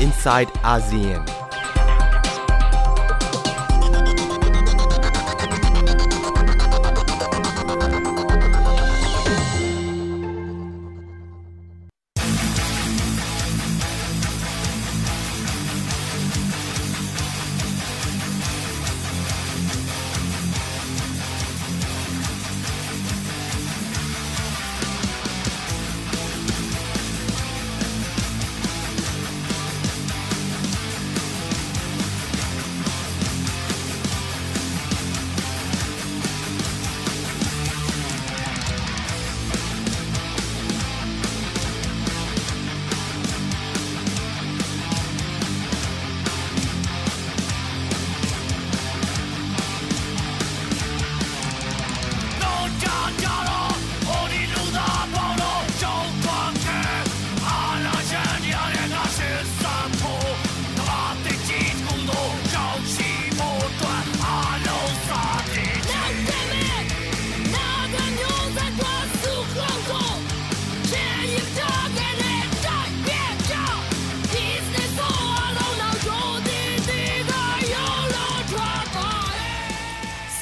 inside ASEAN.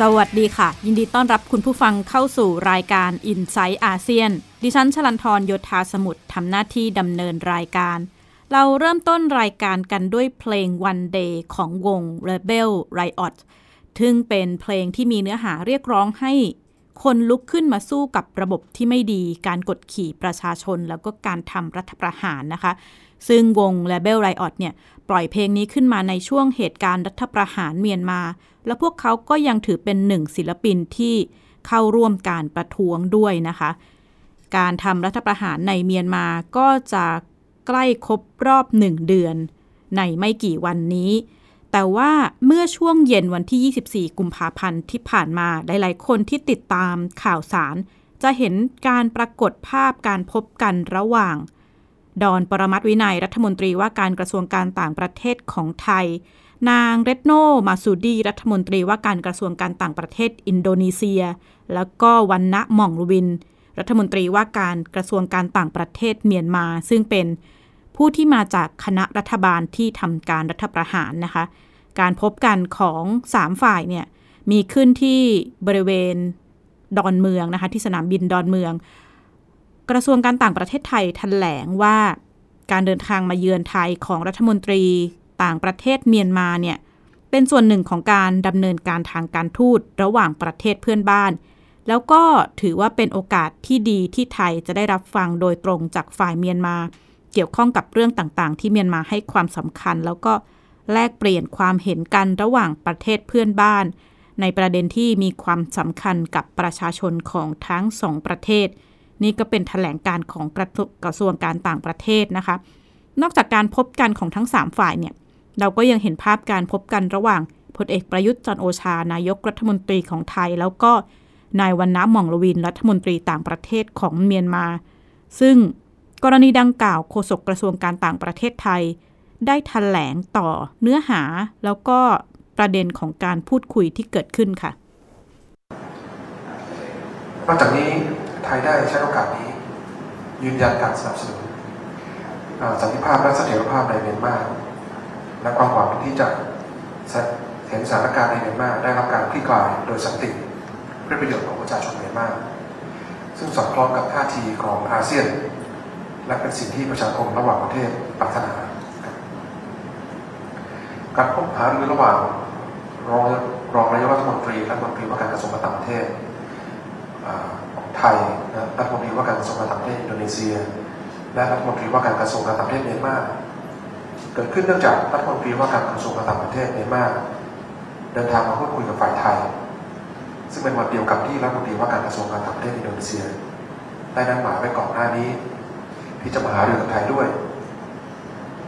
สวัสดีค่ะ ยินดีต้อนรับคุณผู้ฟังเข้าสู่รายการ i n s i ซต์อาเซียนดิฉันชลันทรโยธาสมุทรทำหน้าที่ดำเนินรายการ เราเริ่มต้นรายการกันด้วยเพลง One Day ของวง Rebel Riot ซึ่งเป็นเพลงที่มีเนื้อหาเรียกร้องให้ คนลุกขึ้นมาสู้กับระบบที่ไม่ดี การกดขี่ประชาชนแล้วก็การทำรัฐประหารนะคะ ซึ่งวง Rebel Riot เนี่ย ปล่อยเพลงนี้ขึ้นมาในช่วงเหตุการณ์รัฐประหารเมียนมา แล้วพวกเขาก็ยังถือเป็นหนึ่งศิลปินที่เข้าร่วมการประท้วงด้วยนะคะ การทำรัฐประหารในเมียนมาก็จะใกล้ครบรอบหนึ่งเดือน ในไม่กี่วันนี้ แต่ว่าเมื่อช่วงเย็นวันที่ 24 กุมภาพันธ์ที่ผ่านมาหลายๆ คนที่ติดตามข่าวสาร จะเห็นการปรากฏภาพการพบกันระหว่าง ดอนปรมัตวินัยรัฐมนตรีว่าการกระทรวงการต่างประเทศของไทย นางเรดโนมาซูดีรัฐมนตรีว่าการกระทรวงการต่างประเทศอินโดนีเซีย แล้วก็วันนะหม่องรุวิน รัฐมนตรีว่าการกระทรวงการต่างประเทศเมียนมา ซึ่งเป็นผู้ที่มาจากคณะรัฐบาลที่ทำการรัฐประหารนะคะ การพบกันของ 3 ฝ่ายเนี่ยมีขึ้นที่บริเวณดอนเมืองนะคะที่สนามบินดอนเมือง กระทรวงการต่างประเทศไทยแถลงว่าการเดินทางมาเยือนไทยของรัฐมนตรีต่างประเทศเมียนมาเนี่ยเป็นส่วนหนึ่งของการดำเนินการทางการทูตระหว่างประเทศเพื่อนบ้าน แล้วก็ถือว่าเป็นโอกาสที่ดีที่ไทยจะได้รับฟังโดยตรงจากฝ่ายเมียนมา เกี่ยวข้องกับเรื่องต่างๆ ที่เมียนมาให้ความสำคัญ แล้วก็แลกเปลี่ยนความเห็นกันระหว่างประเทศเพื่อนบ้าน ในประเด็นที่มีความสำคัญกับประชาชนของทั้งสองประเทศ นี่ก็เป็นถแถลงการของกระทรวงการต่างประเทศนะคะ นอกจากการพบกันของทั้ง 3 ฝ่ายเนี่ย เราก็ยังเห็นภาพการพบกันระหว่างพลเอกประยุทธ์จันโอชา นายกรัฐมนตรีของไทย แล้วก็นายวันนะหม่องลวินรัฐมนตรีต่างประเทศของเมียนมา ซึ่งกรณีดังกล่าวโฆษกกระทรวงการต่างประเทศไทย ได้ถแถลงต่อเนื้อหาแล้วก็ประเด็นของการพูดคุยที่เกิดขึ้นค่ะนอกจากนี้ ไทยได้ใช้โอกาสนี้ ยืนยันการสนับสนุนสันติภาพและเสถียรภาพในเมียนมาและความหวังที่จะเห็นสถานการณ์ในเมียนมาได้รับการคลี่คลายโดยสันติเพื่อประโยชน์ของประชาชนเมียนมาซึ่งสอดคล้องกับท่าทีของอาเซียน และเป็นสิ่งที่ประชาคมระหว่างประเทศปรารถนาการพบหารือระหว่างรองรองนายกรัฐมนตรีและรัฐมนตรีว่าการกระทรวงการต่างประเทศ ไทยนะรัฐมนตรีว่าการกระทรวงการต่างประเทศอินโดนีเซีย และรัฐมนตรีว่าการกระทรวงการต่างประเทศเมียนมาเกิดขึ้นเนื่องจากรัฐมนตรีว่าการกระทรวงการต่างประเทศเมียนมาเดินทางมาพูดคุยกับฝ่ายไทย ซึ่งเป็นวันเดียวกับที่รัฐมนตรีว่าการกระทรวงการต่างประเทศอินโดนีเซีย ได้นัดหมายไว้ก่อนหน้านี้ ที่จะมาหารือกับไทยด้วย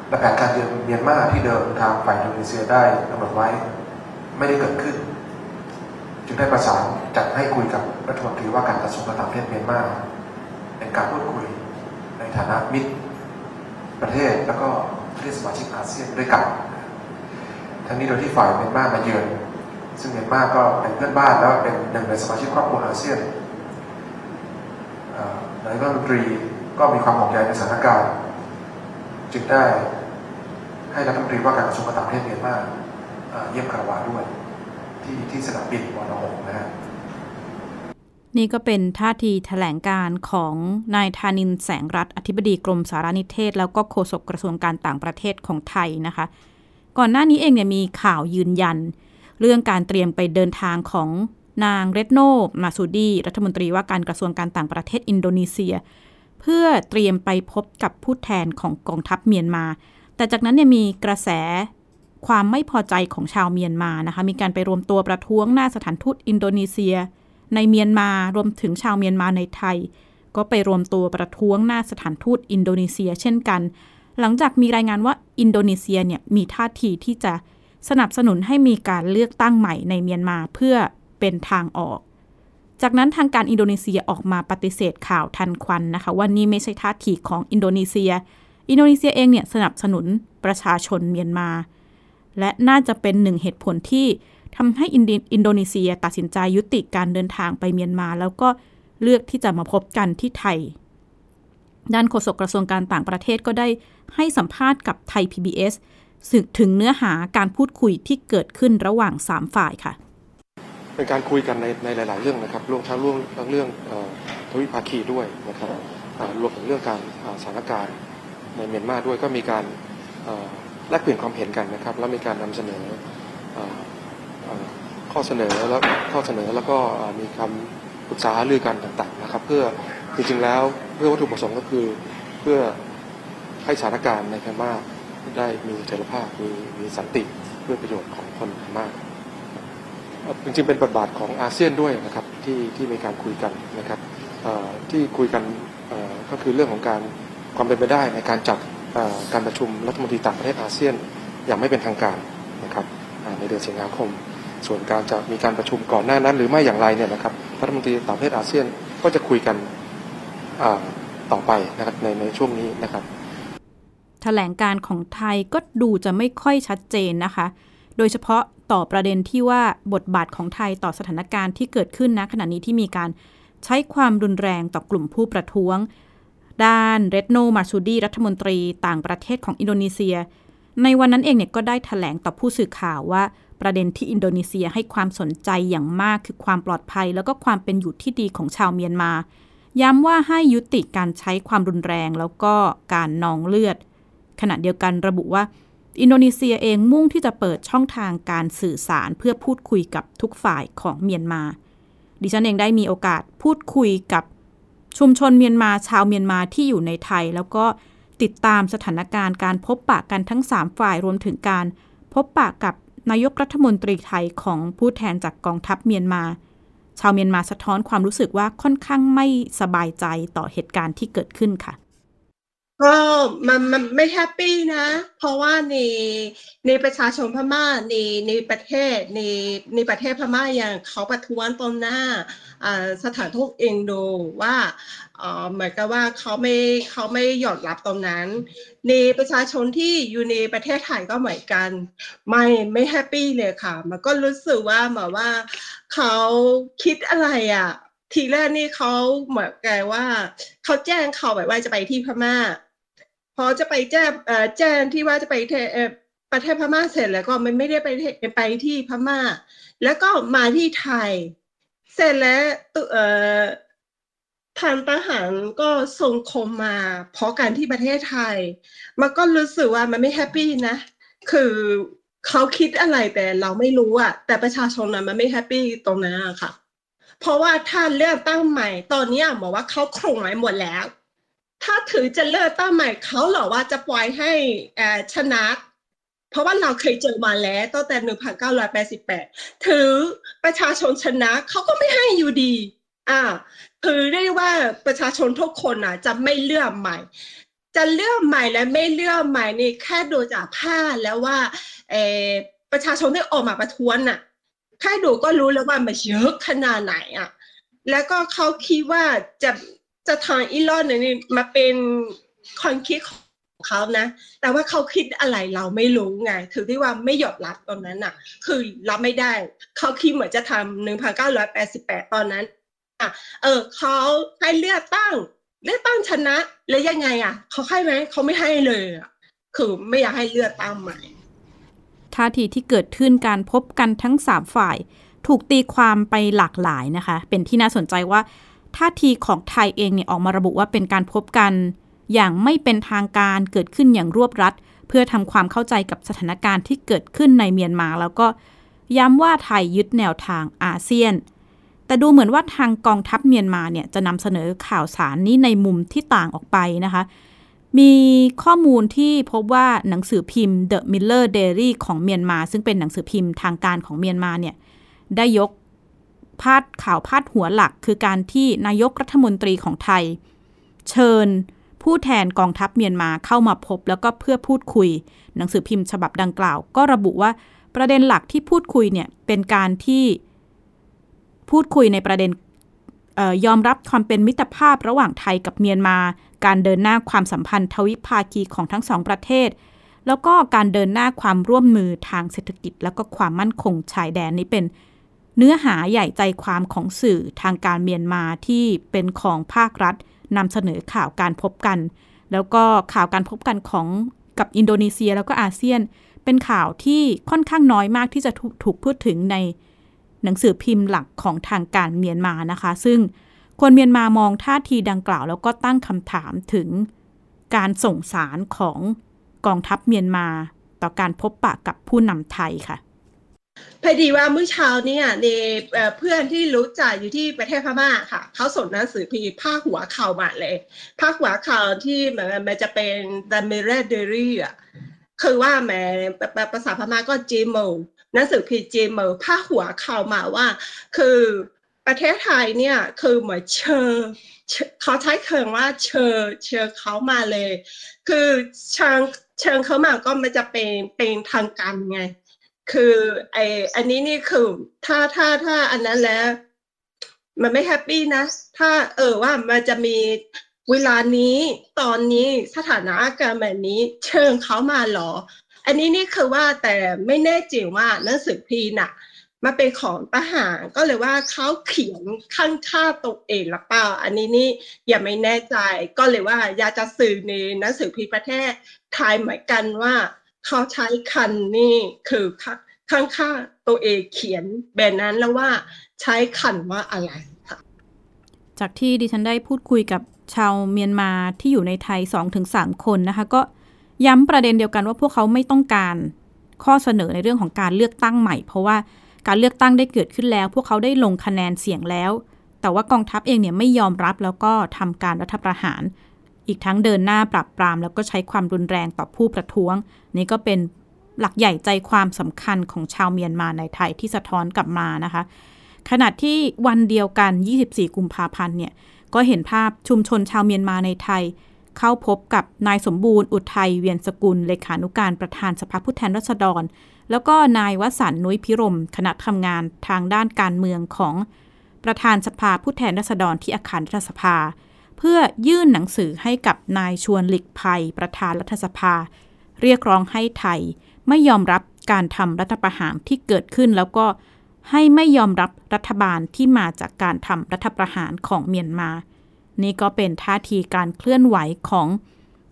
และแผนการเยือนเมียนมาที่เดิมทางฝ่ายอินโดนีเซียได้กำหนดไว้ ไม่ได้เกิดขึ้น จึงได้ประสานจัดให้คุยกับรัฐมนตรีว่าการกระทรวงการต่างประเทศเมียนมาเป็นการพูดคุยในฐานะมิตรประเทศแล้วก็ประเทศสมาชิกอาเซียนด้วยกันทั้งนี้โดยที่ฝ่ายเมียนมามาเยือน ซึ่งเมียนมาก็เป็นเพื่อนบ้านแล้วเป็นหนึ่งในสมาชิกครอบครัวอาเซียนนายรัฐมนตรีก็มีความห่วงใยในสถานการณ์ จึงได้ให้รัฐมนตรีว่าการกระทรวงการต่างประเทศเมียนมาเยี่ยมคารวะด้วย ที่ที่สนามบินวันหงนะฮะนี่ก็เป็นท่าทีถแถลงการของนายธานินแสงรัฐอธิบดีกรมสารนิเทศ แล้วก็โฆษกกระทรวงการต่างประเทศของไทยนะคะ ก่อนหน้านี้เองเนี่ยมีข่าวยืนยัน เรื่องการเตรียมไปเดินทางของนางเร็ตโนมาร์ซูดีรัฐมนตรีว่าการกระทรวงการต่างประเทศอินโดนีเซีย เพื่อเตรียมไปพบกับผู้แทนของกองทัพเมียนมา แต่จากนั้นเนี่ยมีกระแส ความไม่พอใจของชาวเมียนมานะคะ มีการไปรวมตัวประท้วงหน้าสถานทูตอินโดนีเซีย ในเมียนมารวมถึงชาวเมียนมาในไทย ก็ไปรวมตัวประท้วงหน้าสถานทูตอินโดนีเซีย เช่นกัน หลังจากมีรายงานว่าอินโดนีเซียเนี่ยมีท่าทีที่จะสนับสนุนให้มีการเลือกตั้งใหม่ในเมียนมาเพื่อเป็นทางออก จากนั้นทางการอินโดนีเซียออกมาปฏิเสธข่าวทันควันนะคะว่านี่ไม่ใช่ท่าทีของอินโดนีเซีย อินโดนีเซียเองเนี่ยสนับสนุนประชาชนเมียนมา และน่าจะเป็นหนึ่งเหตุผลที่ทำให้อินโดนีเซียตัดสินใจยุติการเดินทางไปเมียนมา แล้วก็เลือกที่จะมาพบกันที่ไทย ด้านโฆษกกระทรวงการต่างประเทศก็ได้ให้สัมภาษณ์กับไทย PBS สึกถึงเนื้อหาการพูดคุยที่เกิดขึ้นระหว่าง 3 ฝ่ายค่ะ เป็นการคุยกันในในหลาย ๆ เรื่องนะครับรวมทั้งเรื่องทั้งเรื่องทวิภาคีด้วยนะครับรวมถึงเรื่องการสถานการณ์ในเมียนมาด้วยก็มีการ แลกเปลี่ยนความเห็นกันนะครับ แล้วมีการนำเสนอข้อเสนอแล้วข้อเสนอแล้วก็มีคำปรึกษาลือกันต่างๆนะครับ เพื่อจริงๆแล้วเพื่อวัตถุประสงค์ก็คือเพื่อให้สถานการณ์ในเมียนมาได้มีเสถียรภาพมีมีสันติเพื่อประโยชน์ของคนเมียนมาจริงๆเป็นบทบาทของอาเซียนด้วยนะครับที่ที่มีการคุยกันนะครับที่คุยกันก็คือเรื่องของการความเป็นไปได้ในการจัด การประชุมรัฐมนตรีต่างประเทศอาเซียนอย่างไม่เป็นทางการนะครับในเดือนสิงหาคม ส่วนการจะมีการประชุมก่อนหน้านั้น หรือไม่อย่างไรเนี่ยนะครับรัฐมนตรีต่างประเทศอาเซียนก็จะคุยกันต่อไปนะครับในในช่วงนี้นะครับแถลงการของไทยก็ดูจะไม่ค่อยชัดเจนนะคะ โดยเฉพาะต่อประเด็นที่ว่าบทบาทของไทยต่อสถานการณ์ที่เกิดขึ้นนะขณะนี้ที่มีการใช้ความรุนแรงต่อกลุ่มผู้ประท้วง ด้านเรดโนมาซูดีรัฐมนตรีต่างประเทศของอินโดนีเซีย ในวันนั้นเองเนี่ยก็ได้ถแถลงต่อผู้สื่อข่าวว่า ประเด็นที่อินโดนีเซียให้ความสนใจอย่างมากคือความปลอดภัย แล้วก็ความเป็นอยู่ที่ดีของชาวเมียนมา ย้ำว่าให้ยุติการใช้ความรุนแรงแล้วก็การนองเลือด ขณะเดียวกันระบุว่า อินโดนีเซียเองมุ่งที่จะเปิดช่องทางการสื่อสารเพื่อพูดคุยกับทุกฝ่ายของเมียนมา ดิฉันเองได้มีโอกาสพูดคุยกับ ชุมชนเมียนมาชาวเมียนมาที่อยู่ในไทย แล้วก็ติดตามสถานการณ์การพบปะกันทั้ง 3 ฝ่ายรวมถึงการพบปะกับนายกรัฐมนตรีไทยของผู้แทนจากกองทัพเมียนมา ชาวเมียนมาสะท้อนความรู้สึกว่าค่อนข้างไม่สบายใจต่อเหตุการณ์ที่เกิดขึ้นค่ะ ก็มันมันไม่แฮปปี้นะ เพราะว่าในในประชาชนพม่าในในประเทศในในประเทศพม่าอย่างเขาประท้วงตรงหน้าสถานทูตเองดูว่าเหมือนกับว่าเขาไม่เขาไม่ยอมรับตรงนั้น ในประชาชนที่อยู่ในประเทศไทยก็เหมือนกัน ไม่ไม่แฮปปี้เลยค่ะ มันก็รู้สึกว่าเหมือนว่าเขาคิดอะไรอะทีแรกนี่เขาเหมือนกับว่าเขาแจ้งเขาแบบว่าจะไปที่พม่า อจะไปแจ้งแจ้งที่ว่าจะไปประเทศพม่าเสร็จแล้วก็มันไม่ได้ไปไปที่พม่า แล้วก็มาที่ไทย เสร็จแล้วทางทหารก็ส่งคมมาเพราะการที่ประเทศไทย มันก็รู้สึกว่ามันไม่แฮปปี้นะ คือเขาคิดอะไรแต่เราไม่รู้อะแต่ประชาชนนะมันไม่แฮปปี้ตรงนั้นอะค่ะ เพราะว่าถ้าเลือกตั้งใหม่ ตอนนี้บอกว่าเขาคงไว้หมดแล้ว ถ้าถือจะเลิกตั้งใหม่เขาหรอว่าจะปล่อยให้ชนะเพราะว่าเราเคยเจอมาแล้วตั้งแต่ 1988 ถือประชาชนชนะเขาก็ไม่ให้อยู่ดี อ่าคือได้ว่าประชาชนทุกคนอะ จะไม่เลือกใหม่ จะเลือกใหม่และไม่เลือกใหม่นี่แค่ดูจากผ้าแล้วว่าเออประชาชนที่ออกมาประท้วงน่ะ แค่ดูก็รู้แล้วว่ามันเยอะขนาดไหนอะ แล้วก็เขาคิดว่าจะ จะทางอีลอนนี่มาเป็นความคิดของเขานะ แต่ว่าเขาคิดอะไรเราไม่รู้ไง ถือที่ว่าไม่หยอดรับตอนนั้นน่ะ คือรับไม่ได้ เขาคิดเหมือนจะทำหนึ่งพันเก้าร้อยแปดสิบแปดตอนนั้นอะ เออเขาให้เลือกตั้งเลือกตั้งชนะ แล้วยังไงอะ เขาให้ไหมเขาไม่ให้เลยอะคือไม่อยากให้เลือกตั้งใหม่ท่าทีที่เกิดขึ้นการพบกันทั้งสามฝ่าย ถูกตีความไปหลากหลายนะคะ เป็นที่น่าสนใจว่า ท่าทีของไทยเองเนี่ยออกมาระบุว่าเป็นการพบกัน อย่างไม่เป็นทางการเกิดขึ้นอย่างรวบรัด เพื่อทำความเข้าใจกับสถานการณ์ที่เกิดขึ้นในเมียนมา แล้วก็ย้ำว่าไทยยึดแนวทางอาเซียน แต่ดูเหมือนว่าทางกองทัพเมียนมาเนี่ยจะนำเสนอข่าวสารนี้ในมุมที่ต่างออกไปนะคะ มีข้อมูลที่พบว่าหนังสือพิมพ์ The Miller Diary ของเมียนมา ซึ่งเป็นหนังสือพิมพ์ทางการของเมียนมาเนี่ยได้ยก พาดข่าวพาดหัวหลัก คือการที่นายกรัฐมนตรีของไทย เชิญผู้แทนกองทัพเมียนมาเข้ามาพบ แล้วก็เพื่อพูดคุย หนังสือพิมพ์ฉบับดังกล่าว ก็ระบุว่าประเด็นหลักที่พูดคุยเนี่ยเป็นการที่พูดคุยในประเด็นออยอมรับความเป็นมิตรภาพระหว่างไทยกับเมียนมา การเดินหน้าความสัมพันธ์ทวิภาคีของทั้งสองประเทศ แล้วก็การเดินหน้าความร่วมมือทางเศรษฐกิจ แล้วก็ความมั่นคงชายแดนนี้เป็น เนื้อหาใหญ่ใจความของสื่อทางการเมียนมาที่เป็นของภาครัฐนำเสนอข่าวการพบกัน แล้วก็ข่าวการพบกันของกับอินโดนีเซียแล้วก็อาเซียน เป็นข่าวที่ค่อนข้างน้อยมากที่จะถูกพูดถึงในหนังสือพิมพ์หลักของทางการเมียนมานะคะ ซึ่งคนเมียนมามองท่าทีดังกล่าว แล้วก็ตั้งคำถามถึงการส่งสารของกองทัพเมียนมา ต่อการพบปะกับผู้นำไทยค่ะ พอดีว่าเมื่อเช้าเนี่ยในเพื่อนที่รู้จักอยู่ที่ประเทศพม่าค่ะเขาส่งหนังสือพิมพ์ภาคหัวข่าวมาเลยภาคหัวข่าวที่เหมือนมันจะเป็น The Mirror Diary อะคือว่าแม่ภาษาพม่าก็เจมหนังสือพิมพ์เจมลภาคหัวข่าวมาว่า คือประเทศไทยเนี่ยคือเหมือนเชิญเขาใช้คำว่าเชิญเชิญเขามาเลย คือเชิญเชิญเขามาก็มันจะเป็นเป็นทางการไง คือไออันนี้นี่คือถ้าถ้าถ้าอันนั้นแล้ว มันไม่แฮปปี้นะ ถ้าเออว่ามันจะมีเวลานี้ตอนนี้สถานะการแบบนี้เชิญเขามาหรอ อันนี้นี่คือว่าแต่ไม่แน่จริงว่าหนังสือพีน่ะมาเป็นของทหารก็เลยว่าเขาเขียนข้างค่าตัวเองหรือเปล่า อันนี้นี่อย่าไม่แน่ใจก็เลยว่าอยากจะสื่อในหนังสือพิมพ์ประเทศไทยเหมือนกันว่า เขาใช้คันนี่คือข้างข้าตัวเองเขียนแบบนั้นแล้วว่าใช้คันว่าอะไรค่ะ จากที่ดิฉันได้พูดคุยกับชาวเมียนมาที่อยู่ในไทย 2-3 คนนะคะ ก็ย้ำประเด็นเดียวกันว่าพวกเขาไม่ต้องการข้อเสนอในเรื่องของการเลือกตั้งใหม่ เพราะว่าการเลือกตั้งได้เกิดขึ้นแล้ว พวกเขาได้ลงคะแนนเสียงแล้ว แต่ว่ากองทัพเองเนี่ยไม่ยอมรับแล้วก็ทำการรัฐประหาร อีกทั้งเดินหน้าปรับปราม แล้วก็ใช้ความรุนแรงต่อผู้ประท้วง นี่ก็เป็นหลักใหญ่ใจความสำคัญของชาวเมียนมาในไทยที่สะท้อนกลับมานะคะ ขณะที่วันเดียวกัน 24 กุมภาพันธ์เนี่ยก็เห็นภาพชุมชนชาวเมียนมาในไทย เข้าพบกับนายสมบูรณ์อุทัยเวียนสกุลเลขานุการประธานสภาผู้แทนราษฎร แล้วก็นายวสันนุ้ยพิรมคณะทำงานทางด้านการเมืองของประธานสภาผู้แทนราษฎรที่อาคารรัฐสภา เพื่อยื่นหนังสือให้กับนายชวนหลีกภัยประธานรัฐสภา เรียกร้องให้ไทย ไม่ยอมรับการทำรัฐประหารที่เกิดขึ้นแล้วก็ให้ไม่ยอมรับรัฐบาลที่มาจากการทำรัฐประหารของเมียนมา นี่ก็เป็นท่าทีการเคลื่อนไหวของ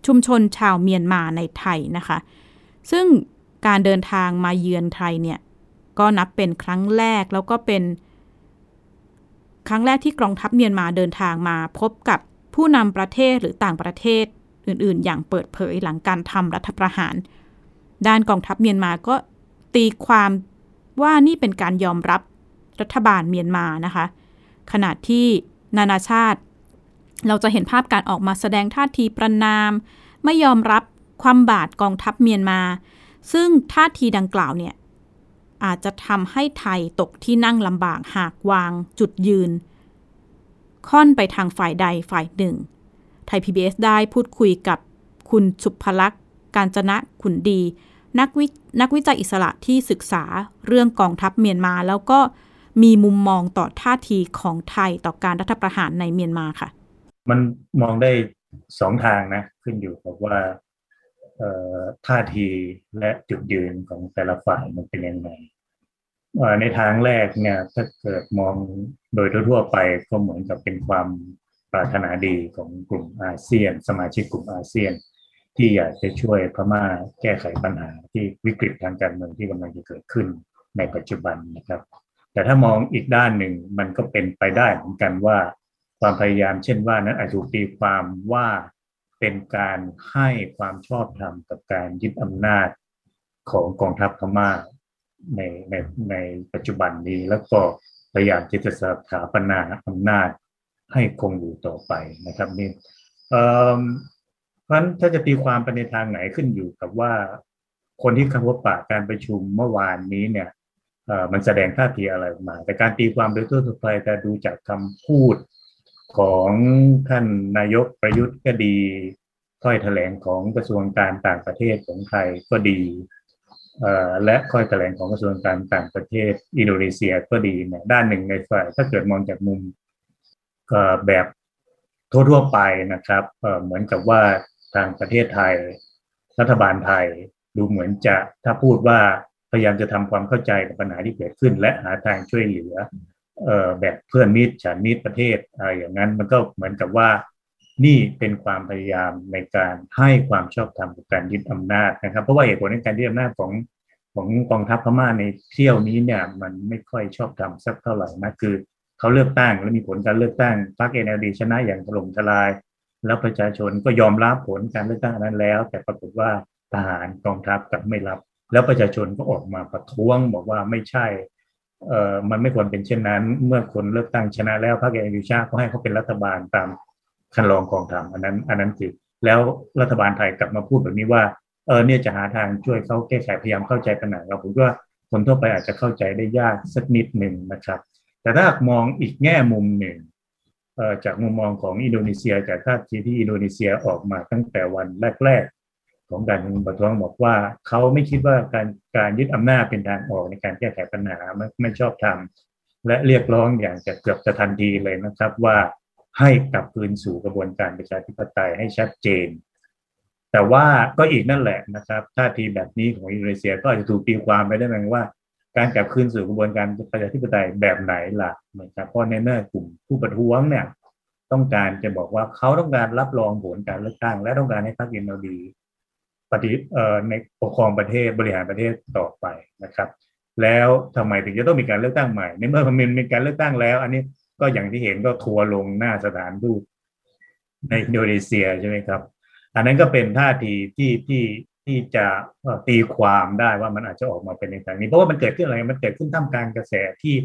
ชุมชนชาวเมียนมาในไทยนะคะ ซึ่งการเดินทางมาเยือนไทยเนี่ย ก็นับเป็นครั้งแรกแล้วก็เป็น ครั้งแรกที่กองทัพเมียนมาเดินทางมาพบกับ ผู้นำประเทศหรือต่างประเทศอื่นๆ อย่างเปิดเผยหลังการทำรัฐประหาร ด้านกองทัพเมียนมาก็ตีความว่านี่เป็นการยอมรับรัฐบาลเมียนมานะคะ ขณะที่นานาชาติ เราจะเห็นภาพการออกมาแสดงท่าทีประนาม ไม่ยอมรับความบาดกองทัพเมียนมา ซึ่งท่าทีดังกล่าวเนี่ยอาจจะทำให้ไทยตกที่นั่งลำบากหากวางจุดยืน ค่อนไปทางฝ่ายใดฝ่ายหนึ่ง ไทย PBS ได้พูดคุยกับคุณสุภลักษณ์การจนะขุนดี นักวินักวิจัยอิสระที่ศึกษาเรื่องกองทัพเมียนมา แล้วก็มีมุมมองต่อท่าทีของไทยต่อการรัฐประหารในเมียนมาค่ะ มันมองได้สองทางนะ ขึ้นอยู่กับว่าท่าทีและจุดยืนของแต่ละฝ่ายมันเป็นยังไง ในทางแรกเนี่ยถ้าเกิดมองโดยทั่วไปก็เหมือนกับเป็นความปรารถนาดีของกลุ่มอาเซียน สมาชิกกลุ่มอาเซียน ที่อยากจะช่วยพม่าแก้ไขปัญหาที่วิกฤตทางการเมืองที่กำลังจะเกิดขึ้นในปัจจุบันนะครับ แต่ถ้ามองอีกด้านหนึ่งมันก็เป็นไปได้เหมือนกันว่า ความพยายามเช่นว่านั้นอาจถูกตีความว่าเป็นการให้ความชอบธรรมกับการยึดอำนาจของกองทัพพม่า ในในในปัจจุบันนี้แล้วก็พยายามที่จะสถาปนาอำนาจให้คงอยู่ต่อไปนะครับนี่เพราะฉะนั้นถ้าจะตีความไปในทางไหนขึ้นอยู่กับว่า คนที่เข้าพบปะการประชุมเมื่อวานนี้เนี่ยมันแสดงท่าทีอะไรมา แต่การตีความโดยทั่วไปแต่ดูจากคำพูดของท่านนายกประยุทธ์ก็ดีถ้อยแถลงของกระทรวงการต่างประเทศของไทยก็ดี และค่อยแถลงของกระทรวงการต่างประเทศอินโดนีเซียก็ดีเนี่ยด้านหนึ่งในฝ่ายถ้าเกิดมองจากมุมแบบทั่วๆไปนะครับเหมือนกับว่าทางประเทศไทย รัฐบาลไทยดูเหมือนจะถ้าพูดว่าพยายามจะทำความเข้าใจกับปัญหาที่เกิดขึ้น และหาทางช่วยเหลือแบบเพื่อนมิตรฉันมิตรประเทศอะไรอย่างนั้นมันก็เหมือนกับว่า นี่เป็นความพยายามในการให้ความชอบธรรมกับการยึดอำนาจนะครับ เพราะว่าเหตุผลในการยึดอำนาจของของกองทัพพม่าในเที่ยวนี้เนี่ยมันไม่ค่อยชอบธรรมสักเท่าไหร่นะคือเขาเลือกตั้งและมีผลการเลือกตั้งพรรคเอ็นดีชนะอย่างถล่มทลาย แล้วประชาชนก็ยอมรับผลการเลือกตั้งนั้นแล้ว แต่ปรากฏว่าทหารกองทัพกลับไม่รับ แล้วประชาชนก็ออกมาประท้วงบอกว่าไม่ใช่เอ่อมันไม่ควรเป็นเช่นนั้น เมื่อคนเลือกตั้งชนะแล้วพรรคเอ็นดีชาก็ให้เขาเป็นรัฐบาลตาม คันลองกองทัพอันนั้น อันนั้นคือแล้วรัฐบาลไทยกลับมาพูดแบบนี้ว่าเออเนี่ยจะหาทางช่วยเขาแก้ไขพยายามเข้าใจปัญหาเราผมว่าคนทั่วไปอาจจะเข้าใจได้ยากสักนิดหนึ่งนะครับ แต่ถ้ามองอีกแง่มุมหนึ่งจากมุมมองของอินโดนีเซียจากท่าทีที่อินโดนีเซียออกมาตั้งแต่วันแรกๆ ของการประท้วงบอกว่าเขาไม่คิดว่าการการยึดอำนาจเป็นทางออกในการแก้ไขปัญหาไม่ไม่ชอบทำและเรียกร้องอย่างจะเกือบจะทันทีเลยนะครับว่า ให้กลับคืนสู่กระบวนการประชาธิปไตยให้ชัดเจน แต่ว่าก็อีกนั่นแหละนะครับท่าทีแบบนี้ของอินโดนีเซียก็อาจจะถูกตีความไปได้ไหมว่า การกลับคืนสู่กระบวนการประชาธิปไตยแบบไหนล่ะนะครับเพราะในเมื่อกลุ่มผู้ประท้วงเนี่ยต้องการจะบอกว่าเขาต้องการรับรองผลการเลือกตั้ง และต้องการให้พรรคเอ็นอดีปฏิเอ่อในปกครองประเทศบริหารประเทศต่อไปนะครับ แล้วทำไมถึงจะต้องมีการเลือกตั้งใหม่ในเมื่อมันมีการเลือกตั้งแล้ว อันนี้ ก็อย่างที่เห็นก็ทัวลงหน้าสถานทูตในอินโดนีเซียใช่ไหมครับ อันนั้นก็เป็นท่าทีที่ที่ที่จะตีความได้ว่ามันอาจจะออกมาเป็นในทางนี้ เพราะว่ามันเกิดขึ้นอะไรมันเกิดขึ้นท่ามกลางกระแสที่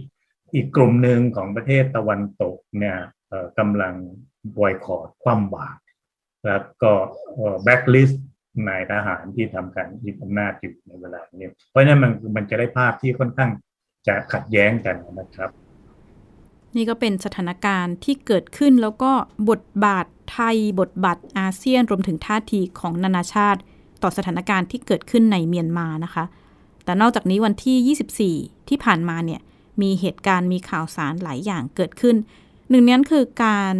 อีกกลุ่มหนึ่งของประเทศตะวันตกเนี่ยกำลังบอยคอตคว่ำบาตรแล้วก็แบ็กลิสต์นายทหารที่ทำการยึดอำนาจอยู่ในเวลานี้เพราะฉะนั้นมันมันจะได้ภาพที่ค่อนข้างจะขัดแย้งกันนะครับ นี่ก็เป็นสถานการณ์ที่เกิดขึ้นแล้วก็บทบาทไทยบทบาทอาเซียนรวมถึงท่าทีของนานาชาติ ต่อสถานการณ์ที่เกิดขึ้นในเมียนมานะคะ แต่นอกจากนี้วันที่ 24 ที่ผ่านมาเนี่ยมีเหตุการณ์มีข่าวสารหลายอย่างเกิดขึ้น หนึ่งนั้นคือการ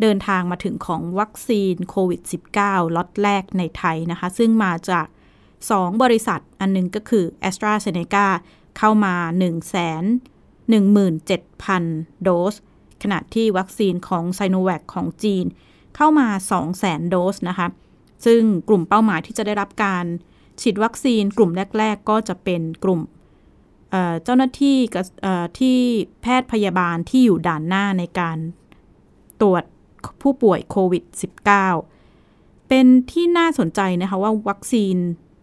เดินทางมาถึงของวัคซีนโควิด -19 ล็อตแรกในไทยนะคะ ซึ่งมาจาก 2 บริษัทอันนึงก็คือ a s t r a z เซ e c a เข้ามา 1 0 0 0 0 0 17,000 โดส ขณะที่วัคซีนของไซโนแวคของจีน เข้ามา 200,000 โดสนะคะ ซึ่งกลุ่มเป้าหมายที่จะได้รับการ ฉีดวัคซีนกลุ่มแรก ๆ ก็จะเป็นกลุ่มเจ้าหน้าที่ที่แพทย์พยาบาลที่อยู่ด่านหน้าในการตรวจผู้ป่วยโควิด -19 เป็นที่น่าสนใจนะคะว่าวัคซีน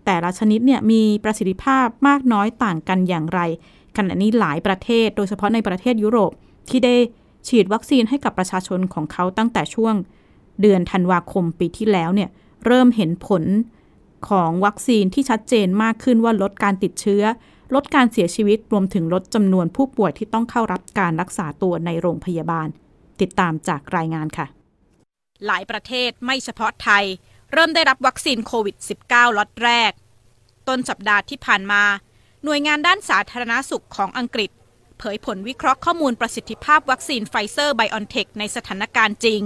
แต่ละชนิดเนี่ยมีประสิทธิภาพมากน้อยต่างกันอย่างไร ขณะนี้หลายประเทศ โดยเฉพาะในประเทศยุโรปที่ได้ฉีดวัคซีนให้กับประชาชนของเขาตั้งแต่ช่วงเดือนธันวาคมปีที่แล้วเนี่ยเริ่มเห็นผลของวัคซีนที่ชัดเจนมากขึ้นว่าลดการติดเชื้อ ลดการเสียชีวิตรวมถึงลดจำนวนผู้ป่วยที่ต้องเข้ารับการรักษาตัวในโรงพยาบาล ติดตามจากรายงานค่ะ หลายประเทศไม่เฉพาะไทย เริ่มได้รับวัคซีนโควิด -19 ล็อตแรก ต้นสัปดาห์ที่ผ่านมา หน่วยงานด้านสาธารณสุขของอังกฤษ เผยผลวิเคราะห์ข้อมูลประสิทธิภาพวัคซีนไฟเซอร์ไบออนเทคในสถานการณ์จริง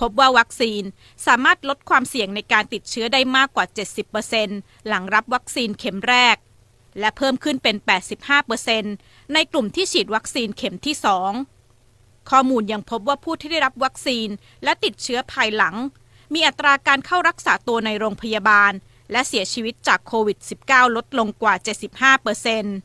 พบว่าวัคซีนสามารถลดความเสี่ยงในการติดเชื้อได้มากกว่า 70%หลังรับวัคซีนเข็มแรก และเพิ่มขึ้นเป็น 85%ในกลุ่มที่ฉีดวัคซีนเข็มที่ 2 ข้อมูลยังพบว่าผู้ที่ได้รับวัคซีนและติดเชื้อภายหลังมีอัตราการเข้ารักษาตัวในโรงพยาบาล และเสียชีวิตจากโควิด -19 ลดลงกว่า 75เปอร์เซ็นต์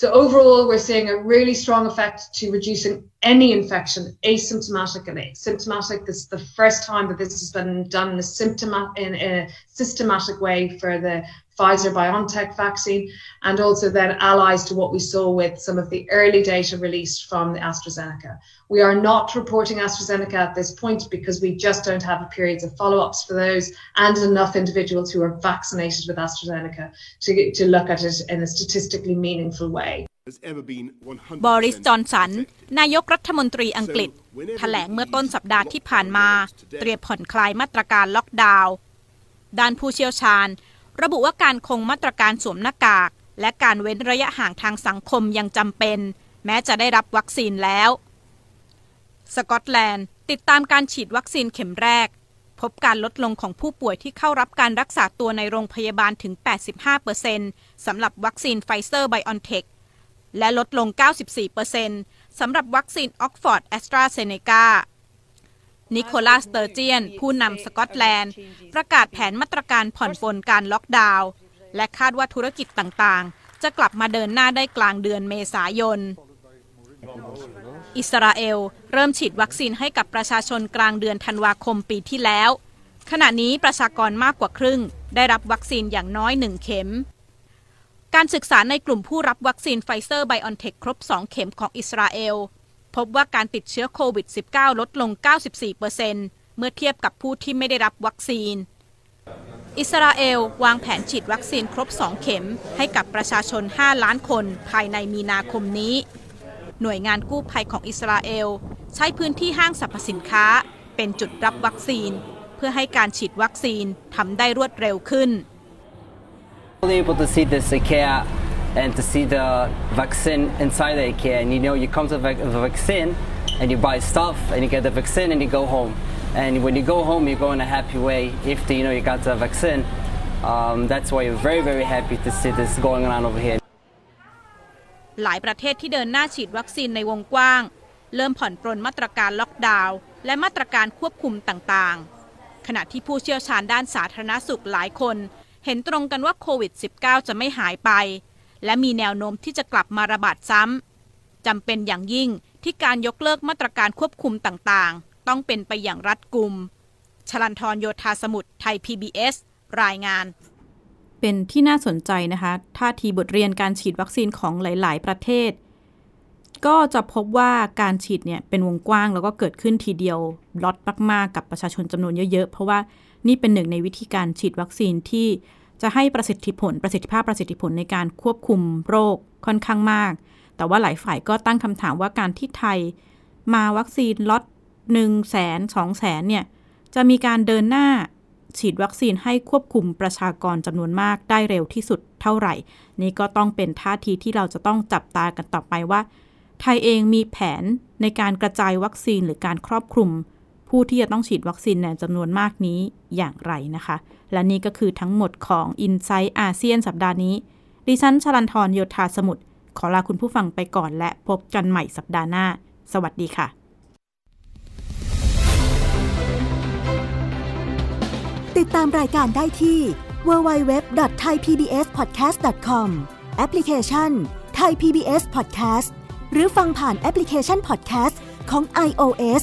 So overall, we're seeing a really strong effect to reducing any infection, asymptomatic and symptomatic. This is the first time that this has been done in a, symptomat- in a systematic way for the Pfizer BioNTech vaccine, and also then allies to what we saw with some of the early data released from the AstraZeneca. We are not reporting AstraZeneca at this point because we just don't have periods of follow ups for those and enough individuals who are vaccinated with AstraZeneca to, to look at it in a statistically meaningful way. บริส จอนสัน นายกรัฐมนตรีอังกฤษ แถลงเมื่อต้นสัปดาห์ที่ผ่านมา เตรียมผ่อนคลายมาตรการล็อกดาวน์ ด้านผู้เชี่ยวชาญ ระบุว่าการคงมาตรการสวมหน้ากาก และการเว้นระยะห่างทางสังคมยังจำเป็น แม้จะได้รับวัคซีนแล้ว สกอตแลนด์ ติดตามการฉีดวัคซีนเข็มแรก พบการลดลงของผู้ป่วยที่เข้ารับการรักษาตัวในโรงพยาบาลถึง 85%สำหรับวัคซีนไฟเซอร์ไบออนเทคและลดลง 94%สำหรับวัคซีนออกซ์ฟอร์ดแอสตราเซเนกา นิโคลา สเตอร์เจียน ผู้นำสกอตแลนด์ ประกาศแผนมาตรการผ่อนปลนการล็อกดาวน์ และคาดว่าธุรกิจต่างๆ จะกลับมาเดินหน้าได้กลางเดือนเมษายน อิสราเอล เริ่มฉีดวัคซีนให้กับประชาชนกลางเดือนธันวาคมปีที่แล้ว ขณะนี้ประชากรมากกว่าครึ่ง ได้รับวัคซีนอย่างน้อยหนึ่งเข็มการศึกษาในกลุ่มผู้รับวัคซีนไฟเซอร์ไบออนเทคครบ 2 เข็มของอิสราเอล พบว่าการติดเชื้อโควิด -19 ลดลง 94%เมื่อเทียบกับผู้ที่ไม่ได้รับวัคซีน อิสราเอลวางแผนฉีดวัคซีนครบ 2 เข็ม ให้กับประชาชน 5 ล้านคนภายในมีนาคมนี้ หน่วยงานกู้ภัยของอิสราเอล ใช้พื้นที่ห้างสรรพสินค้า เป็นจุดรับวัคซีน เพื่อให้การฉีดวัคซีนทำได้รวดเร็วขึ้น able to see the IKEA and to see the vaccine inside the IKEA. And you know, you come to the vaccine and you buy stuff and you get the vaccine and you go home. And when you go home, you go in a happy way if the, you know you got the vaccine. Um, that's why you're very, very happy to see this going on over here. หลายประเทศที่เดินหน้าฉีดวัคซีนในวงกว้าง เริ่มผ่อนปรนมาตรการล็อกดาวน์และมาตรการควบคุมต่างๆ ขณะที่ผู้เชี่ยวชาญด้านสาธารณสุขหลายคน เห็นตรงกันว่าโควิด -19 จะไม่หายไป และมีแนวโน้มที่จะกลับมาระบาดซ้ำจำเป็นอย่างยิ่งที่การยกเลิกมาตรการควบคุมต่างๆ ต้องเป็นไปอย่างรัดกุม ชลันทรโยธาสมุทรไทย PBS รายงาน เป็นที่น่าสนใจนะคะท่าทีบทเรียนการฉีดวัคซีนของหลาย ๆ ประเทศ ก็จะพบว่าการฉีดเนี่ยเป็นวงกว้างแล้วก็เกิดขึ้นทีเดียวล็อตมาก ๆ กับประชาชนจำนวนเยอะ ๆ เพราะว่านี่เป็นหนึ่งในวิธีการฉีดวัคซีนที่ จะให้ประสิทธิผลประสิทธิภาพประสิทธิผลในการควบคุมโรคค่อนข้างมาก แต่ว่าหลายฝ่ายก็ตั้งคำถามว่าการที่ไทยมาวัคซีนล็อต1 0 0 0 0 0 2 0 0 0 0เนี่ย จะมีการเดินหน้าฉีดวัคซีนให้ควบคุมประชากรจำนวนมากได้เร็วที่สุดเท่าไหร่ นี่ก็ต้องเป็นท่าทีที่เราจะต้องจับตากันต่อไปว่า ไทยเองมีแผนในการกระจายวัคซีนหรือการครอบคลุม ผู้ที่จะต้องฉีดวัคซีนในจำนวนมากนี้อย่างไรนะคะ และนี่ก็คือทั้งหมดของ i n s i ซต์อาเซียนสัปดาห์นี้ ดิฉันชลันทรโยธาสมุทรขอลาคุณผู้ฟังไปก่อนและพบกันใหม่สัปดาห์หน้า สวัสดีค่ะ ติดตามรายการได้ที่ www.thaipbspodcast.com แอปพลิเคชัน Thai PBS Podcast หรือฟังผ่านแอปพลิเคชัน Podcast ของ iOS